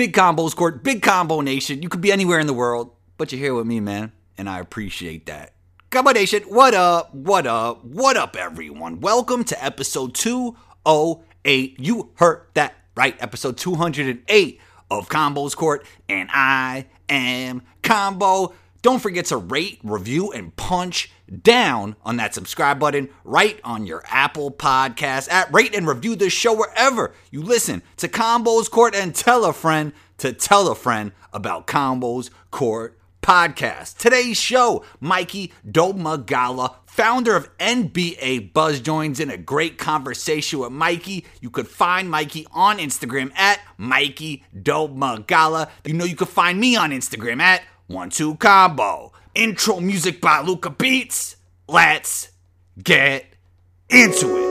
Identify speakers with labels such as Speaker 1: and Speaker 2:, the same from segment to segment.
Speaker 1: Big Combos Court, Big Combo Nation. You could be anywhere in the world, but you're here with me, man, and I appreciate that. Combo Nation, what up? What up? What up, everyone? Welcome to episode 208. You heard that right, episode 208 of Combos Court, and I am Combo. Don't forget to rate, review, and punch down on that subscribe button right on your Apple Podcast app. Rate and review this show wherever you listen to Combos Court and tell a friend to tell a friend about Combos Court podcast. Today's show, Mikey Domagala, founder of NBA Buzz, joins in a great conversation with Mikey. You could find Mikey on Instagram at Mikey Domagala. You know you could find me on Instagram at one Two Combo. Intro music by Luca Beats. Let's get into it.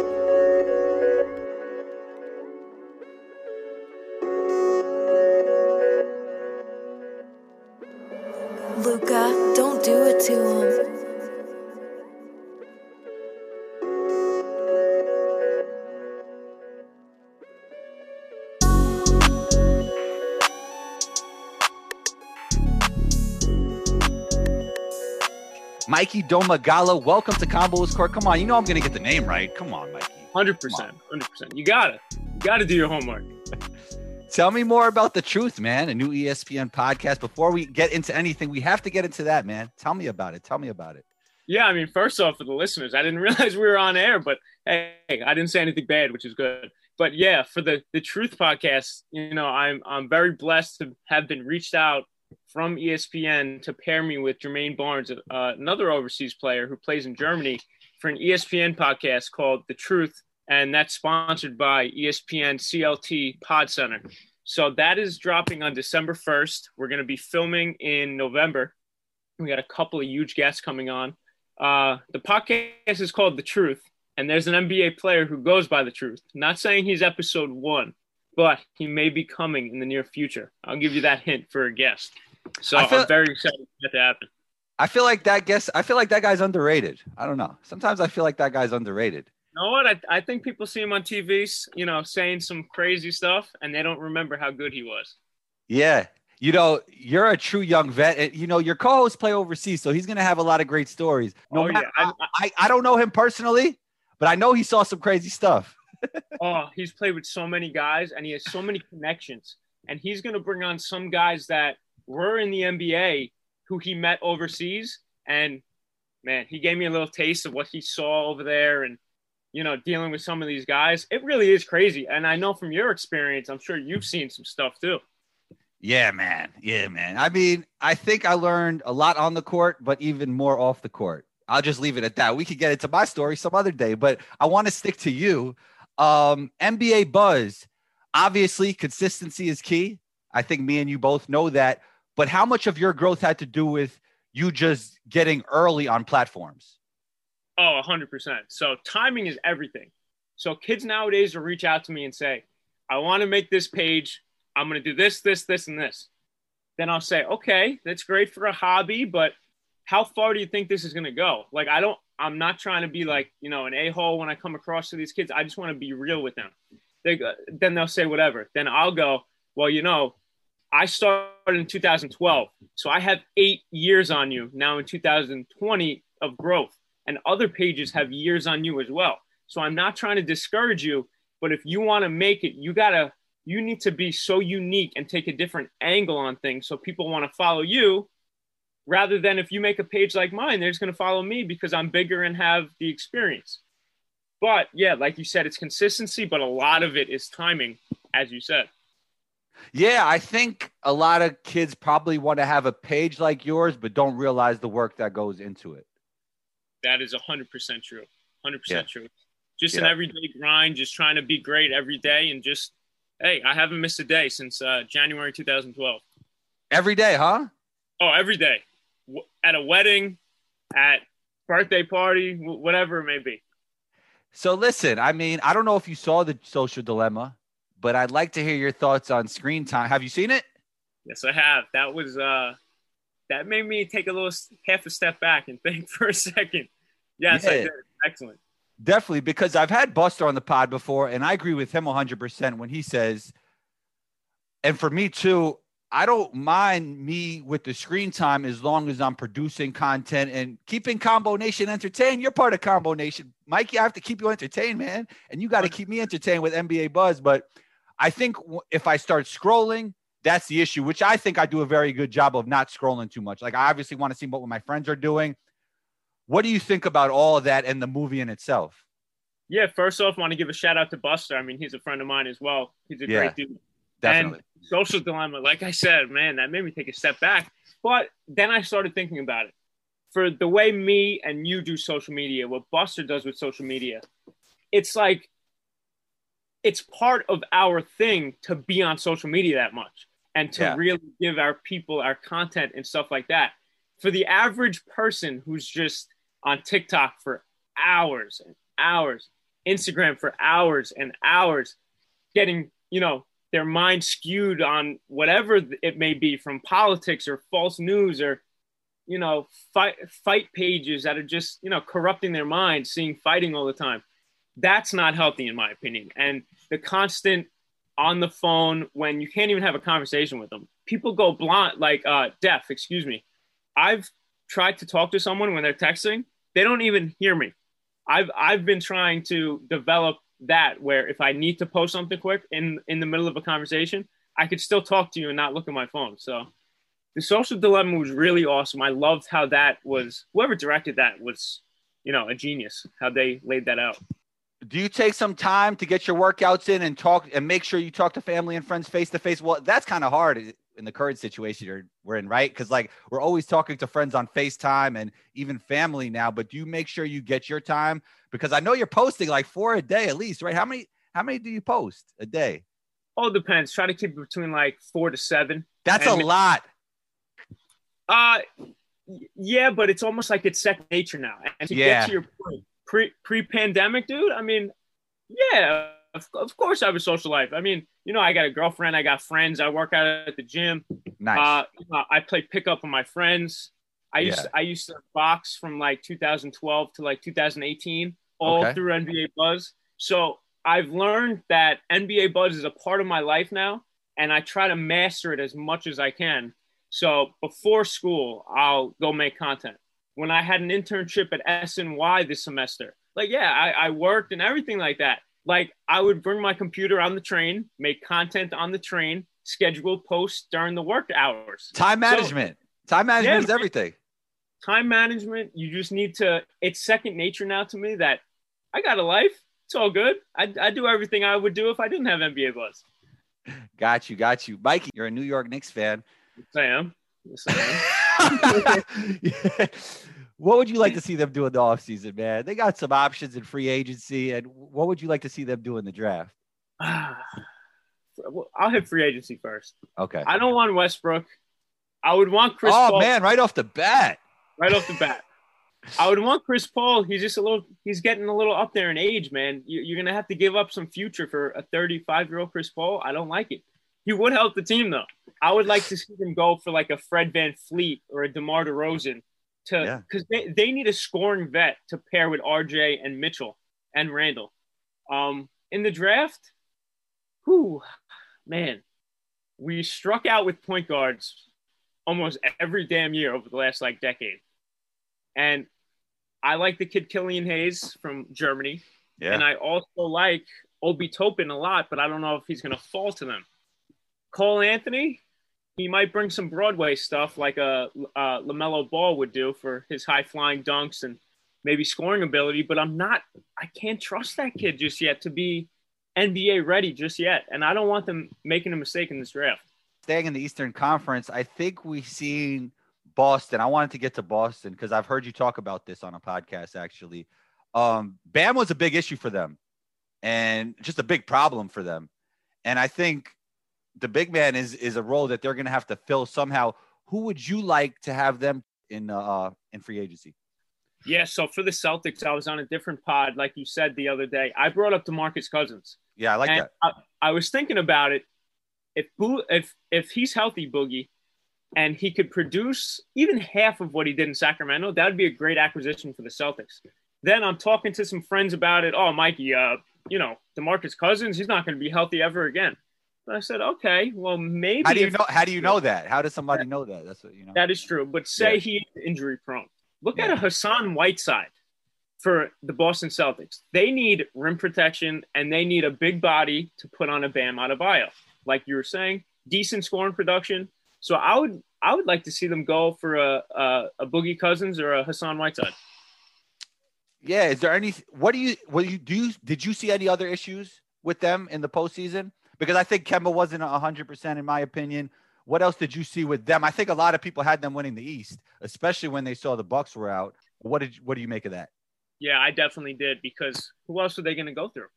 Speaker 1: Mikey Domagala, welcome to Combos Court. Come on, you know I'm gonna get the name right. Come on, Mikey.
Speaker 2: Hundred percent, hundred percent. You gotta, you gotta do your homework.
Speaker 1: Tell me more about the truth, man. A new ESPN podcast. Before we get into anything, we have to get into that, man. Tell me about it. Tell me about it.
Speaker 2: Yeah, I mean, first off, for the listeners, I didn't realize we were on air, but hey, I didn't say anything bad, which is good. But yeah, for the the Truth podcast, you know, I'm I'm very blessed to have been reached out from ESPN to pair me with Jermaine Barnes, uh, another overseas player who plays in Germany, for an ESPN podcast called The Truth, and that's sponsored by ESPN CLT Pod Center. So that is dropping on December 1st. We're going to be filming in November. We got a couple of huge guests coming on. Uh, the podcast is called The Truth, and there's an NBA player who goes by The Truth. Not saying he's episode one, but he may be coming in the near future. I'll give you that hint for a guest. So
Speaker 1: feel-
Speaker 2: I'm very excited for that to happen.
Speaker 1: I feel like that guess I feel like that guy's underrated. I don't know. Sometimes I feel like that guy's underrated.
Speaker 2: You know what? I, I think people see him on TV, you know, saying some crazy stuff, and they don't remember how good he was.
Speaker 1: Yeah. You know, you're a true young vet. You know, your co-hosts play overseas, so he's gonna have a lot of great stories. No
Speaker 2: Oh, yeah. I-
Speaker 1: I, I don't know him personally, but I know he saw some crazy stuff.
Speaker 2: Oh, he's played with so many guys, and he has so many connections. And he's going to bring on some guys that were in the NBA who he met overseas. And man, he gave me a little taste of what he saw over there, and you know, dealing with some of these guys. It really is crazy. And I know from your experience, I'm sure you've seen some stuff too.
Speaker 1: Yeah, man. Yeah, man. I mean, I think I learned a lot on the court, but even more off the court. I'll just leave it at that. We could get into my story some other day, but I want to stick to you. Um, NBA buzz. Obviously, consistency is key. I think me and you both know that. But how much of your growth had to do with you just getting early on platforms?
Speaker 2: Oh, 100%. So timing is everything. So kids nowadays will reach out to me and say, I want to make this page. I'm going to do this, this, this, and this. Then I'll say, okay, that's great for a hobby, but how far do you think this is going to go? Like, I don't, I'm not trying to be like, you know, an a hole when I come across to these kids. I just want to be real with them. They, go- then they'll say whatever. Then I'll go, well, you know, I started in 2012. So I have eight years on you now in 2020 of growth and other pages have years on you as well. So I'm not trying to discourage you, but if you want to make it, you gotta, you need to be so unique and take a different angle on things so people want to follow you rather than if you make a page like mine, they're just going to follow me because I'm bigger and have the experience. But yeah, like you said, it's consistency, but a lot of it is timing, as you said.
Speaker 1: Yeah, I think a lot of kids probably want to have a page like yours, but don't realize the work that goes into it.
Speaker 2: That is 100% true. 100%
Speaker 1: Yeah.
Speaker 2: true. Just an everyday grind, just trying to be great every day. And just, hey, I haven't missed a day since uh, January 2012.
Speaker 1: Every day, huh?
Speaker 2: Oh, every day. At a wedding, at birthday party, whatever it may be.
Speaker 1: So listen, I mean, I don't know if you saw the social dilemma, but I'd like to hear your thoughts on screen time. Have you seen it?
Speaker 2: Yes, I have. That was, uh, that made me take a little half a step back and think for a second. Yes, I did. Excellent.
Speaker 1: Definitely, because I've had Buster on the pod before, and I agree with him 100% when he says and for me too, I don't mind me with the screen time as long as I'm producing content and keeping Combo Nation entertained. You're part of Combo Nation, Mikey. I have to keep you entertained, man, and you got to keep me entertained with NBA Buzz. But I think if I start scrolling, that's the issue. Which I think I do a very good job of not scrolling too much. Like I obviously want to see what my friends are doing. What do you think about all of that and the movie in itself?
Speaker 2: Yeah, first off, I want to give a shout out to Buster. I mean, he's a friend of mine as well. He's a
Speaker 1: Yeah.
Speaker 2: great dude.
Speaker 1: Definitely.
Speaker 2: And social dilemma, like I said, man, that made me take a step back. But then I started thinking about it. For the way me and you do social media, what Buster does with social media, it's like it's part of our thing to be on social media that much and to
Speaker 1: Yeah.
Speaker 2: really give our people our content and stuff like that. For the average person who's just on TikTok for hours and hours, Instagram for hours and hours, getting, you know, their mind skewed on whatever it may be from politics or false news or you know fight fight pages that are just you know corrupting their mind seeing fighting all the time. That's not healthy in my opinion. And the constant on the phone when you can't even have a conversation with them people go blind like uh deaf excuse me. I've tried to talk to someone when they're texting. They don't even hear me. I've i've been trying to develop that where if I need to post something quick in in the middle of a conversation, I could still talk to you and not look at my phone. So the social dilemma was really awesome. I loved how that was whoever directed that was, you know, a genius, how they laid that out.
Speaker 1: do you take some time to get your workouts in and talk and make sure you talk to family and friends face to face? Well, that's kind of hard in the current situation you're, we're in, right? Because like we're always talking to friends on FaceTime and even family now. But do you make sure you get your time? Because I know you're posting like four a day at least, right? How many? How many do you post a day?
Speaker 2: All depends. Try to keep it between like four to seven.
Speaker 1: That's a lot.
Speaker 2: Uh yeah, but it's almost like it's second nature now. And to
Speaker 1: Yeah.
Speaker 2: get to your point, pre pre pandemic, dude. I mean, yeah, of, of course I have a social life. I mean, you know, I got a girlfriend, I got friends, I work out at the gym.
Speaker 1: Nice.
Speaker 2: Uh, you know, I play pickup with my friends. I used
Speaker 1: Yeah.
Speaker 2: to, I used to box from like 2012 to like 2018, all
Speaker 1: Okay.
Speaker 2: through NBA Buzz. So I've learned that NBA Buzz is a part of my life now, and I try to master it as much as I can. So before school, I'll go make content. When I had an internship at SNY this semester, like yeah, I, I worked and everything like that. Like I would bring my computer on the train, make content on the train, schedule posts during the work hours
Speaker 1: time
Speaker 2: so-
Speaker 1: management. time management
Speaker 2: Yeah,
Speaker 1: is everything.
Speaker 2: time management you just need to it's second nature now to me that i got a life it's all good i, I do everything i would do if i didn't have nba buzz
Speaker 1: Got you, got you, Mikey. You're a New York Knicks fan.
Speaker 2: yes i am yes i am
Speaker 1: what would you like to see them do in the offseason, man? They got some options in free agency. And what would you like to see them do in the draft?
Speaker 2: Well, i'll hit free agency first
Speaker 1: Okay.
Speaker 2: i don't want westbrook i would want chris
Speaker 1: oh,
Speaker 2: paul
Speaker 1: man, right off the bat.
Speaker 2: right off the bat i would want chris paul he's just a little he's getting a little up there in age man you, you're gonna have to give up some future for a 35 year old chris paul i don't like it he would help the team though. I would like to see them go for like a Fred Van Fleet or a DeMar DeRozan to
Speaker 1: Yeah.
Speaker 2: because they, they need a scoring vet to pair with RJ and Mitchell and Randle. Um, in the draft, whew, man, we struck out with point guards almost every damn year over the last like decade. And I like the kid Killian Hayes from Germany.
Speaker 1: Yeah.
Speaker 2: And I also like Obi Toppin a lot, but I don't know if he's going to fall to them. Cole Anthony, he might bring some Broadway stuff like a, uh Lamelo Ball would do for his high flying dunks and maybe scoring ability. But I'm not, I can't trust that kid just yet to be NBA ready just yet, and I don't want them making a mistake in this draft.
Speaker 1: Staying in the Eastern Conference, I think we've seen Boston. I wanted to get to Boston because I've heard you talk about this on a podcast actually. Um, Bam was a big issue for them and just a big problem for them. And I think the big man is is a role that they're going to have to fill somehow. Who would you like to have them in uh in free agency?
Speaker 2: Yeah, so for the Celtics, I was on a different pod, like you said the other day. I brought up DeMarcus Cousins.
Speaker 1: Yeah, I like
Speaker 2: and
Speaker 1: that.
Speaker 2: I, I was thinking about it. If Bo- if if he's healthy, Boogie, and he could produce even half of what he did in Sacramento, that would be a great acquisition for the Celtics. Then I'm talking to some friends about it. Oh, Mikey, uh, you know, DeMarcus Cousins, he's not going to be healthy ever again. And I said, okay, well maybe
Speaker 1: How do you know? How do you know that? How does somebody know that? That's what you know.
Speaker 2: that is true. But say
Speaker 1: Yeah.
Speaker 2: he is injury prone. Look
Speaker 1: Yeah.
Speaker 2: at a Hassan Whiteside for the Boston Celtics. They need rim protection and they need a big body to put on a Bam Adebayo. Like you were saying, decent scoring production. So I would I would like to see them go for a a, a Boogie Cousins or a Hassan Whiteside.
Speaker 1: Yeah. Is there any? What do you? What do you do? You, did you see any other issues with them in the postseason? Because I think Kemba wasn't hundred percent in my opinion. What else did you see with them? I think a lot of people had them winning the East, especially when they saw the Bucks were out. What did? What do you make of that?
Speaker 2: Yeah, I definitely did because who else are they going to go through?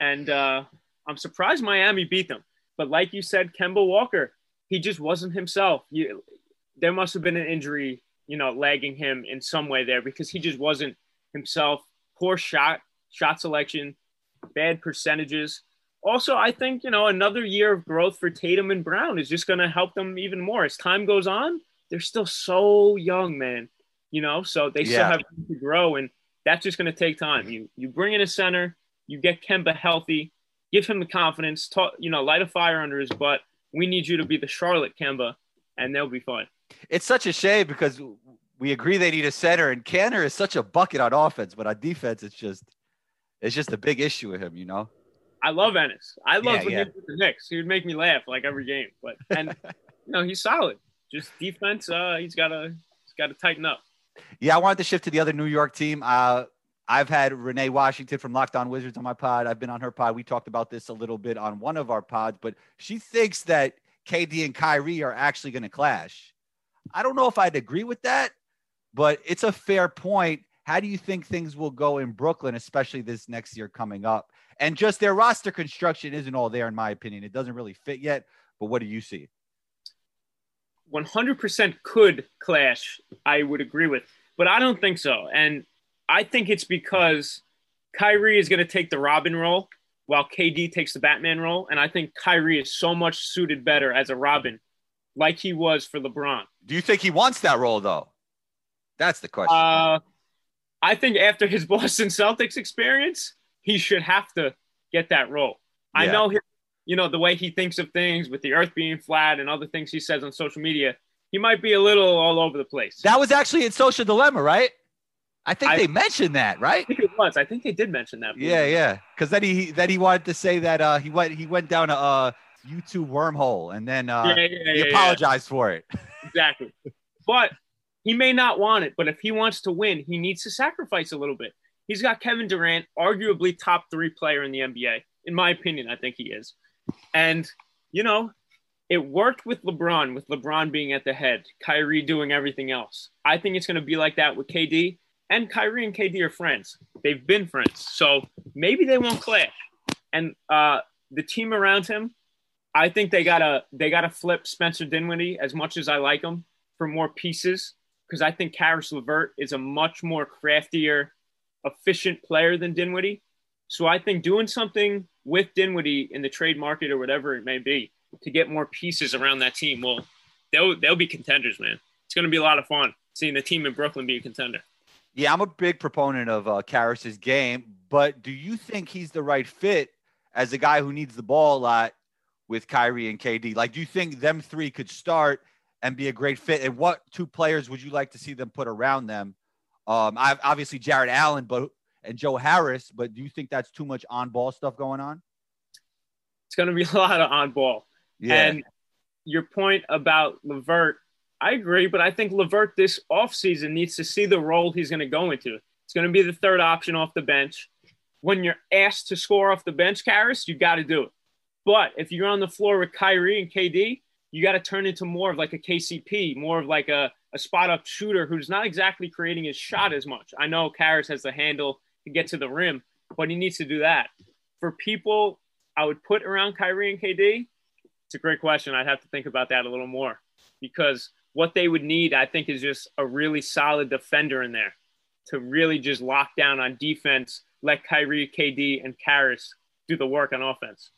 Speaker 2: And uh, I'm surprised Miami beat them. But like you said, Kemba Walker, he just wasn't himself. You, there must have been an injury, you know, lagging him in some way there because he just wasn't himself. Poor shot, shot selection, bad percentages. Also, I think, you know, another year of growth for Tatum and Brown is just going to help them even more. As time goes on, they're still so young, man. You know, so they still have to grow. And that's just going to take time. You you bring in a center, you get Kemba healthy, give him the confidence, talk, you know, light a fire under his butt. We need you to be the Charlotte Kemba, and they'll be fine.
Speaker 1: It's such a shame because we agree they need a center, and Kanter is such a bucket on offense, but on defense, it's just it's just a big issue with him. You know.
Speaker 2: I love Enes. I love
Speaker 1: Yeah,
Speaker 2: when
Speaker 1: yeah.
Speaker 2: he was with the Knicks. He would make me laugh like every game. But and you know he's solid. Just defense, uh, he's got to he's got to tighten up.
Speaker 1: Yeah, I wanted to shift to the other New York team. Uh, I've had Renee Washington from Locked On Wizards on my pod. I've been on her pod. We talked about this a little bit on one of our pods, but she thinks that KD and Kyrie are actually going to clash. I don't know if I'd agree with that, but it's a fair point. How do you think things will go in Brooklyn, especially this next year coming up? And just their roster construction isn't all there, in my opinion. It doesn't really fit yet. But what do you see?
Speaker 2: 100% could clash, I would agree with, but I don't think so. And I think it's because Kyrie is going to take the Robin role while KD takes the Batman role. And I think Kyrie is so much suited better as a Robin, like he was for LeBron.
Speaker 1: Do you think he wants that role, though? That's the question.
Speaker 2: Uh, I think after his Boston Celtics experience, he should have to get that role. I know you know, the way he thinks of things with the earth being flat and other things he says on social media, he might be a little all over the place.
Speaker 1: That was actually in Social Dilemma, right? I think
Speaker 2: I-
Speaker 1: they mentioned that, right?
Speaker 2: I think it was. I think they did mention that.
Speaker 1: Yeah, yeah. Because then he then he wanted to say that uh, he went he went down a uh, YouTube wormhole and then uh,
Speaker 2: yeah, yeah,
Speaker 1: he
Speaker 2: yeah, yeah,
Speaker 1: apologized for it.
Speaker 2: exactly. But he may not want it. But if he wants to win, he needs to sacrifice a little bit. He's got Kevin Durant, arguably top three player in the NBA. In my opinion, I think he is. And you know, it worked with LeBron, with LeBron being at the head, Kyrie doing everything else. I think it's going to be like that with KD. And Kyrie and KD are friends. They've been friends. So maybe they won't clash. And uh, the team around him, I think they gotta they gotta flip Spencer Dinwiddie as much as I like him for more pieces because I think Caris LeVert is a much more craftier, efficient player than Dinwiddie. So I think doing something with Dinwiddie in the trade market or whatever it may be to get more pieces around that team, well, they'll they'll be contenders, man. It's going to be a lot of fun seeing the team in Brooklyn be a contender.
Speaker 1: Yeah, I'm a big proponent of uh, game, but do you think he's the right fit as a guy who needs the ball a lot with Kyrie and KD? Like, do you think them three could start and be a great fit? And what two players would you like to see them put around them? Um, I've obviously Jarrett Allen, but and Joe Harris, but do you think that's too much on ball stuff going on?
Speaker 2: It's going to be a lot of on ball. Yeah. And your point about Levert, I agree, but I think Levert this offseason needs to see the role he's going to go into. It's going to be the third option off the bench. When you're asked to score off the bench, Caris, you got to do it. But if you're on the floor with Kyrie and KD, you got to turn into more of like a KCP, more of like a, a spot up shooter who's not exactly creating his shot as much. I know Caris has the handle to get to the rim, but he needs to do that. For people I would put around Kyrie and KD, it's a great question. I'd have to think about that a little more because what they would need, I think, is just a really solid defender in there to really just lock down on defense, let Kyrie, KD, and Caris do the work on offense.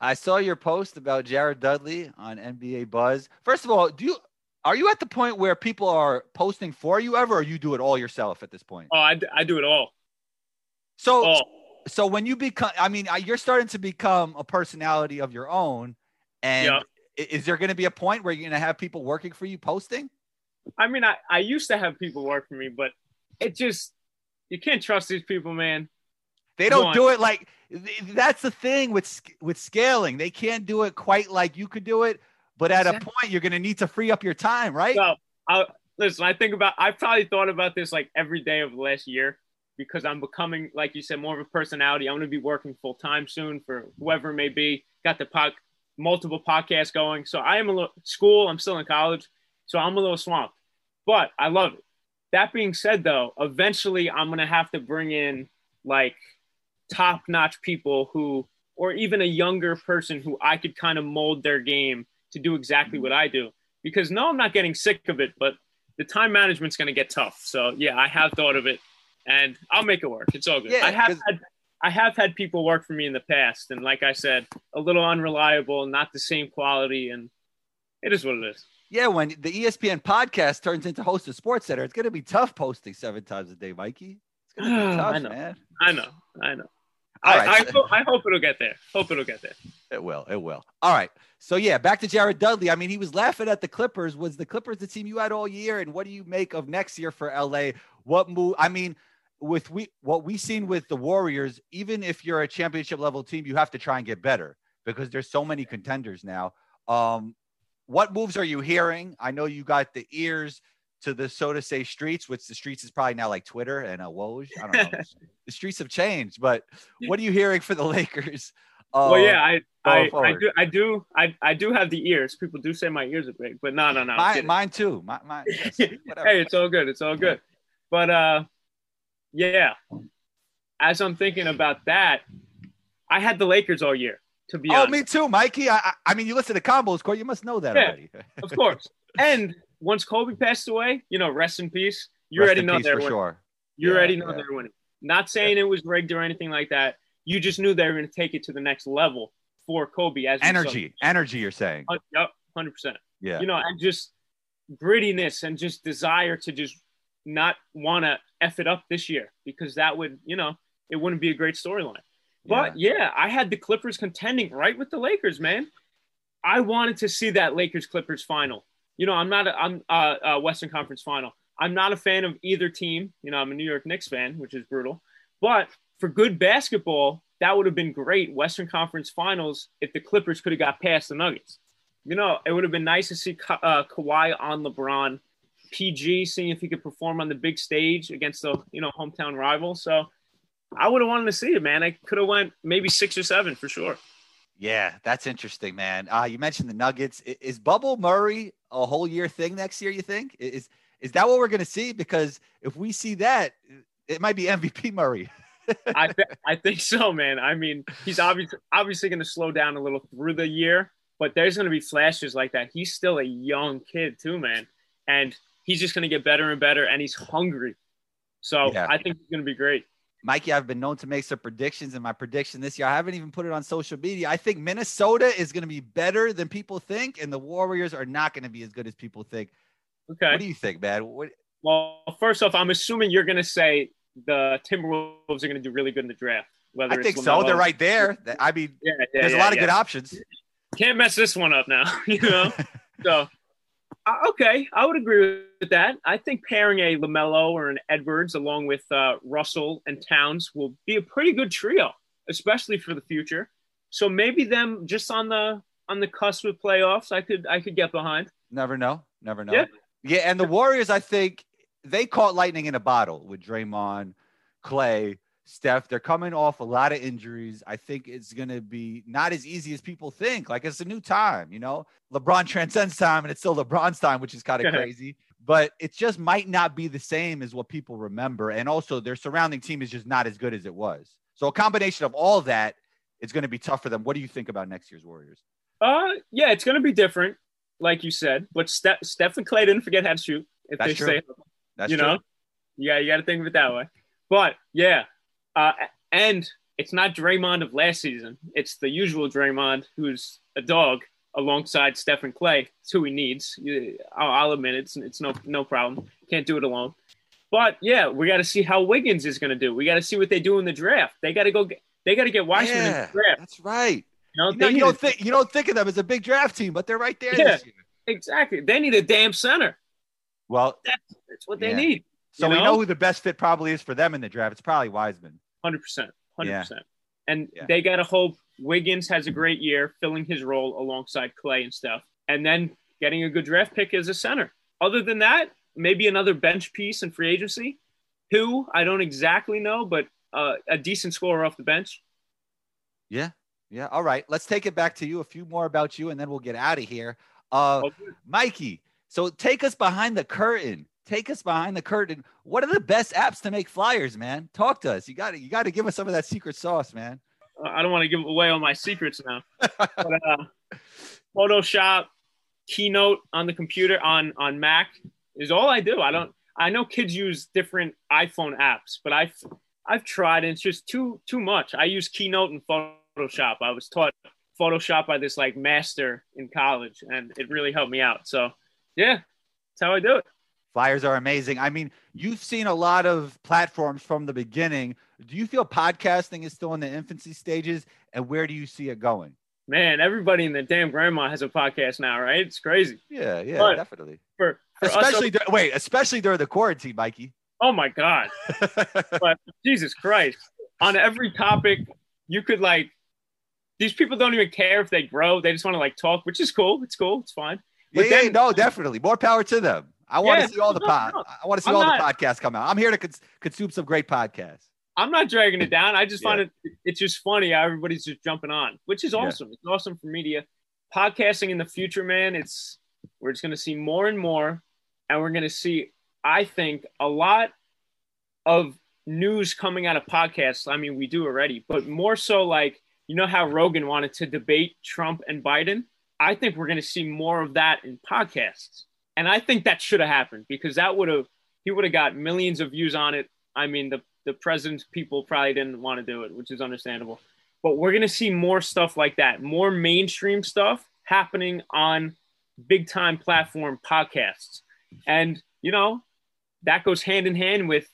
Speaker 1: I saw your post about Jared Dudley on NBA Buzz. First of all, do you are you at the point where people are posting for you ever, or you do it all yourself at this point?
Speaker 2: Oh, I, I do it all.
Speaker 1: So,
Speaker 2: Oh,
Speaker 1: so when you become, I mean, you're starting to become a personality of your own. And
Speaker 2: Yeah.
Speaker 1: is there going to be a point where you're going to have people working for you posting?
Speaker 2: I mean, I, I used to have people work for me, but it just you can't trust these people, man.
Speaker 1: They don't
Speaker 2: One.
Speaker 1: do it like that's the thing with with scaling. They can't do it quite like you could do it, but at a point you're going to need to free up your time, right?
Speaker 2: So I listen. I think about. I've probably thought about this like every day of the last year because I'm becoming, like you said, more of a personality. I'm going to be working full time soon for whoever it may be. Got the pod, multiple podcasts going. So I am a little school. I'm still in college, so I'm a little swamped. But I love it. That being said, though, eventually I'm going to have to bring in like top notch people who, or even a younger person who I could kind of mold their game to do exactly what I do. Because no, I'm not getting sick of it, but the time management's going to get tough. So yeah, I have thought of it, and I'll make it work. It's all good.
Speaker 1: Yeah,
Speaker 2: I have had I have had people work for me in the past, and like I said, a little unreliable, not the same quality, and it is what it is.
Speaker 1: Yeah, when the ESPN podcast turns into host of Sports Center, it's going to be tough posting seven times a day, Mikey. It's going to be
Speaker 2: I
Speaker 1: tough,
Speaker 2: know.
Speaker 1: man.
Speaker 2: I know, I know. I,
Speaker 1: right,
Speaker 2: I, I hope it'll get there. Hope it'll get there.
Speaker 1: It will. It will. All right. So yeah, back to Jared Dudley. I mean, he was laughing at the Clippers. Was the Clippers the team you had all year? And what do you make of next year for LA? What move? I mean, with we what we seen with the Warriors, even if you're a championship level team, you have to try and get better because there's so many contenders now. Um, what moves are you hearing? I know you got the ears to the so to say streets, which the streets is probably now like Twitter and uh, Woj. I don't know. the streets have changed, but what are you hearing for the Lakers?
Speaker 2: well,
Speaker 1: Uh,
Speaker 2: yeah, I, I, I do, I do, I, I do have the ears. People do say my ears are big, but no, no, no. I'm
Speaker 1: mine, too. My, mine, yes,
Speaker 2: hey, it's all good. It's all good. But uh, yeah. As I'm thinking about that, I had the Lakers all year. To be honest.
Speaker 1: oh,
Speaker 2: honest,
Speaker 1: me too, Mikey. I, I- I mean, you listen to combos, Court. You must know that
Speaker 2: Yeah.
Speaker 1: already.
Speaker 2: of course. and once Kobe passed away, you know, rest in peace. You
Speaker 1: Rest
Speaker 2: already know they're winning.
Speaker 1: sure.
Speaker 2: You
Speaker 1: Yeah,
Speaker 2: already know
Speaker 1: yeah.
Speaker 2: they're winning. Not saying it was rigged or anything like that. You just knew they were going to take it to the next level for Kobe. As.
Speaker 1: Energy, energy. You're saying,
Speaker 2: Uh, Yep, hundred percent.
Speaker 1: yeah.
Speaker 2: you know, and just grittiness and just desire to just not want to f it up this year because that would, you know, it wouldn't be a great storyline. But yeah. I had the Clippers contending right with the Lakers, man. I wanted to see that Lakers Clippers final. You know, I'm not a, I'm uh, uh, Western Conference final. I'm not a fan of either team. You know, I'm a New York Knicks fan, which is brutal. But for good basketball, that would have been great. Western Conference Finals if the Clippers could have got past the Nuggets. You know, it would have been nice to see Ka- uh, Kawhi on LeBron, PG, seeing if he could perform on the big stage against the you know hometown rival. So I would have wanted to see it, man. I could have went maybe six or seven for sure.
Speaker 1: Yeah, that's interesting, man. Uh, you mentioned the Nuggets. I- Is Bubble Murray a whole year thing next year? You think is is that what we're going to see? Because if we see that, it might be MVP Murray.
Speaker 2: I th- I think so, man. I mean, he's obviously obviously going to slow down a little through the year, but there's going to be flashes like that. He's still a young kid too, man, and he's just going to get better and better, and he's hungry. So
Speaker 1: Yeah.
Speaker 2: I think he's going to be great.
Speaker 1: Mikey, I've been known to make some predictions, and my prediction this year, I haven't even put it on social media. I think Minnesota is going to be better than people think, and the Warriors are not going to be as good as people think.
Speaker 2: Okay.
Speaker 1: What do you think, man? What,
Speaker 2: Well, first off, I'm assuming you're going to say the Timberwolves are going to do really good in the draft. Whether
Speaker 1: I think so. They're right there. I mean,
Speaker 2: Yeah, yeah,
Speaker 1: there's
Speaker 2: yeah,
Speaker 1: a lot of good options.
Speaker 2: Can't mess this one up now, you know. so, okay, I would agree with that. I think pairing a Lamelo or an Edwards along with uh, Russell and Towns will be a pretty good trio, especially for the future. So maybe them just on the on the cusp of playoffs, I could I could get behind.
Speaker 1: Never know. Never know.
Speaker 2: Yeah.
Speaker 1: Yeah, and the Warriors, I think they caught lightning in a bottle with Draymond, Clay, Steph. They're coming off a lot of injuries. I think it's going to be not as easy as people think. Like it's a new time, you know. LeBron transcends time, and it's still LeBron's time, which is kind of crazy. But it just might not be the same as what people remember, and also their surrounding team is just not as good as it was. So a combination of all that is going to be tough for them. What do you think about next year's Warriors?
Speaker 2: Uh, yeah, it's going to be different, like you said. But Steph, Steph and Clay didn't forget how to shoot. If
Speaker 1: That's
Speaker 2: they
Speaker 1: true.
Speaker 2: stay
Speaker 1: That's
Speaker 2: you
Speaker 1: true.
Speaker 2: know yeah you got to think of it that way but yeah uh, and it's not Draymond of last season it's the usual Draymond who's a dog alongside Steph and Clay it's who he needs I'll, I'll admit it's it's no no problem can't do it alone but yeah we got to see how Wiggins is going to do we got to see what they do in the draft they got to go get they got to get in
Speaker 1: Yeah,
Speaker 2: the draft
Speaker 1: that's right.
Speaker 2: You, know,
Speaker 1: You, know, you don't
Speaker 2: a-
Speaker 1: think you don't think of them as a big draft team, but they're right there
Speaker 2: Yeah.
Speaker 1: this year.
Speaker 2: exactly. They need a damn center.
Speaker 1: Well,
Speaker 2: That's what they
Speaker 1: Yeah.
Speaker 2: need.
Speaker 1: So
Speaker 2: You
Speaker 1: we
Speaker 2: know?
Speaker 1: know who the best fit probably is for them in the draft. It's probably Wiseman.
Speaker 2: Hundred percent, hundred
Speaker 1: Yeah.
Speaker 2: percent. And
Speaker 1: Yeah.
Speaker 2: they got to hope Wiggins has a great year, filling his role alongside Clay and stuff, and then getting a good draft pick as a center. Other than that, maybe another bench piece in free agency. Who I don't exactly know, but uh, a decent scorer off the bench.
Speaker 1: Yeah. Yeah. All right. Let's take it back to you. A few more about you, and then we'll get out of here. Uh,
Speaker 2: Okay.
Speaker 1: Mikey, so take us behind the curtain. Take us behind the curtain. What are the best apps to make flyers, man? Talk to us. You got to you got to give us some of that secret sauce, man.
Speaker 2: I don't want to give away all my secrets now. but, uh, Photoshop, Keynote on the computer on on Mac is all I do. I don't. I know kids use different iPhone apps, but I've I've tried and it's just too too much. I use Keynote and Photoshop. I was taught Photoshop by this like master in college, and it really helped me out. So yeah, that's how I do it.
Speaker 1: Flyers are amazing. I mean, you've seen a lot of platforms from the beginning. Do you feel podcasting is still in the infancy stages, and where do you see it going?
Speaker 2: Man, everybody in the damn grandma has a podcast now, right? It's crazy.
Speaker 1: Yeah, yeah,
Speaker 2: But-
Speaker 1: definitely.
Speaker 2: For, for us-
Speaker 1: Especially dur- wait, especially during the quarantine, Mikey.
Speaker 2: oh my god. but Jesus Christ, on every topic, you could like these people don't even care if they grow; they just want to like talk, which is cool. It's cool. It's fine.
Speaker 1: yeah,
Speaker 2: But
Speaker 1: yeah,
Speaker 2: then-
Speaker 1: no, definitely. More power to them. I want
Speaker 2: Yeah,
Speaker 1: to see all the
Speaker 2: no,
Speaker 1: pod.
Speaker 2: no.
Speaker 1: I want to see
Speaker 2: I'm
Speaker 1: all
Speaker 2: not-
Speaker 1: the podcasts come out. I'm here to cons- consume some great podcasts.
Speaker 2: I'm not dragging it down. I just find it it's just funny how everybody's just jumping on, which is
Speaker 1: Yeah.
Speaker 2: awesome. It's awesome for media. Podcasting in the future, man, it's we're just going to see more and more, and we're going to see, I think, a lot of news coming out of podcasts. I mean, we do already, but more so like you know how Rogan wanted to debate Trump and Biden. I think we're going to see more of that in podcasts, and I think that should have happened because that would have he would have got millions of views on it. I mean, the the president's people probably didn't want to do it, which is understandable. But we're to see more stuff like that, more mainstream stuff happening on big time platform podcasts. And, you know, that goes hand in hand with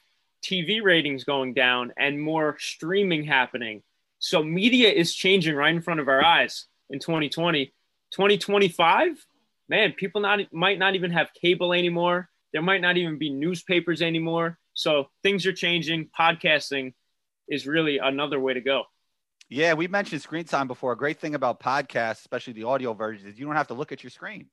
Speaker 2: TV ratings going down and more streaming happening. So media is changing right in front of our eyes in 2020. 2025, man, people not might not even have cable anymore. There might not even be newspapers anymore. So things are changing. Podcasting is really another way to go.
Speaker 1: Yeah, we mentioned screen time before. A great thing about podcasts, especially the audio versions, is you don't have to look at your screen.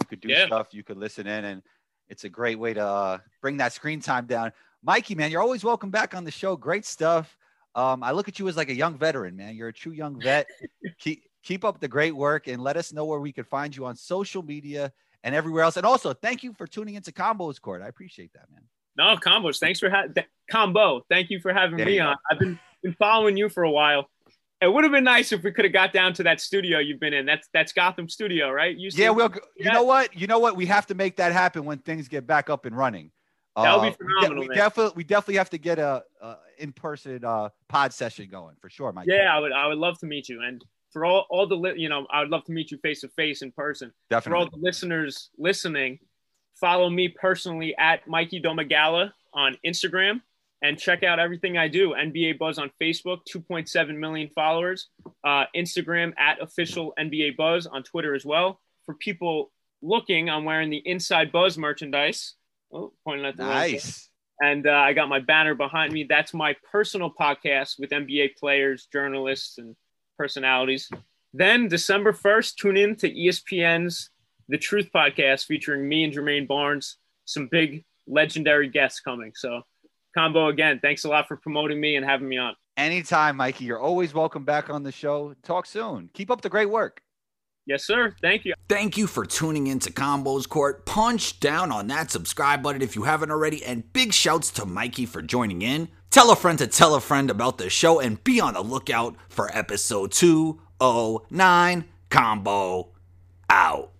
Speaker 1: You could do
Speaker 2: Yeah.
Speaker 1: stuff, you could listen in, and it's a great way to uh, bring that screen time down. Mikey, man, you're always welcome back on the show. Great stuff. Um, I look at you as like a young veteran, man. You're a true young vet. keep keep up the great work and let us know where we can find you on social media and everywhere else. And also, thank you for tuning into Combos Court. I appreciate that, man.
Speaker 2: No, combos. Thanks for having combo. Thank you for having
Speaker 1: There
Speaker 2: me
Speaker 1: go.
Speaker 2: on. I've been been following you for a while. It would have been nice if we could have got down to that studio you've been in. That's that's Gotham Studio, right? You
Speaker 1: Yeah, we'll. You
Speaker 2: Yeah.
Speaker 1: know what? You know what? We have to make that happen when things get back up and running.
Speaker 2: That would be
Speaker 1: Uh, we de-
Speaker 2: phenomenal,
Speaker 1: We, definitely, we definitely have to get a, a in-person uh, pod session going for sure, Mike.
Speaker 2: yeah, I would I would love to meet you. And for all all the li- you know, I would love to meet you face to face in person. For all the listeners listening, follow me personally at Mikey Domagala on Instagram and check out everything I do. NBA Buzz on Facebook, 2.7 million followers. Uh, Instagram at official NBA Buzz on Twitter as well. For people looking, I'm wearing the Inside Buzz merchandise. Oh, pointing at the.
Speaker 1: Nice.
Speaker 2: And uh, I got my banner behind me. That's my personal podcast with NBA players, journalists, and personalities. Then December 1st, tune in to ESPN's The Truth podcast featuring me and Jermaine Barnes. Some big legendary guests coming. So, Combo, again, thanks a lot for promoting me and having me on.
Speaker 1: Anytime, Mikey. You're always welcome back on the show. Talk soon. Keep up the great work.
Speaker 2: Yes, sir. Thank you.
Speaker 3: Thank you for tuning in to Combos Court. Punch down on that subscribe button if you haven't already, and big shouts to Mikey for joining in. Tell a friend to tell a friend about the show, and be on the lookout for episode 209 Combo out.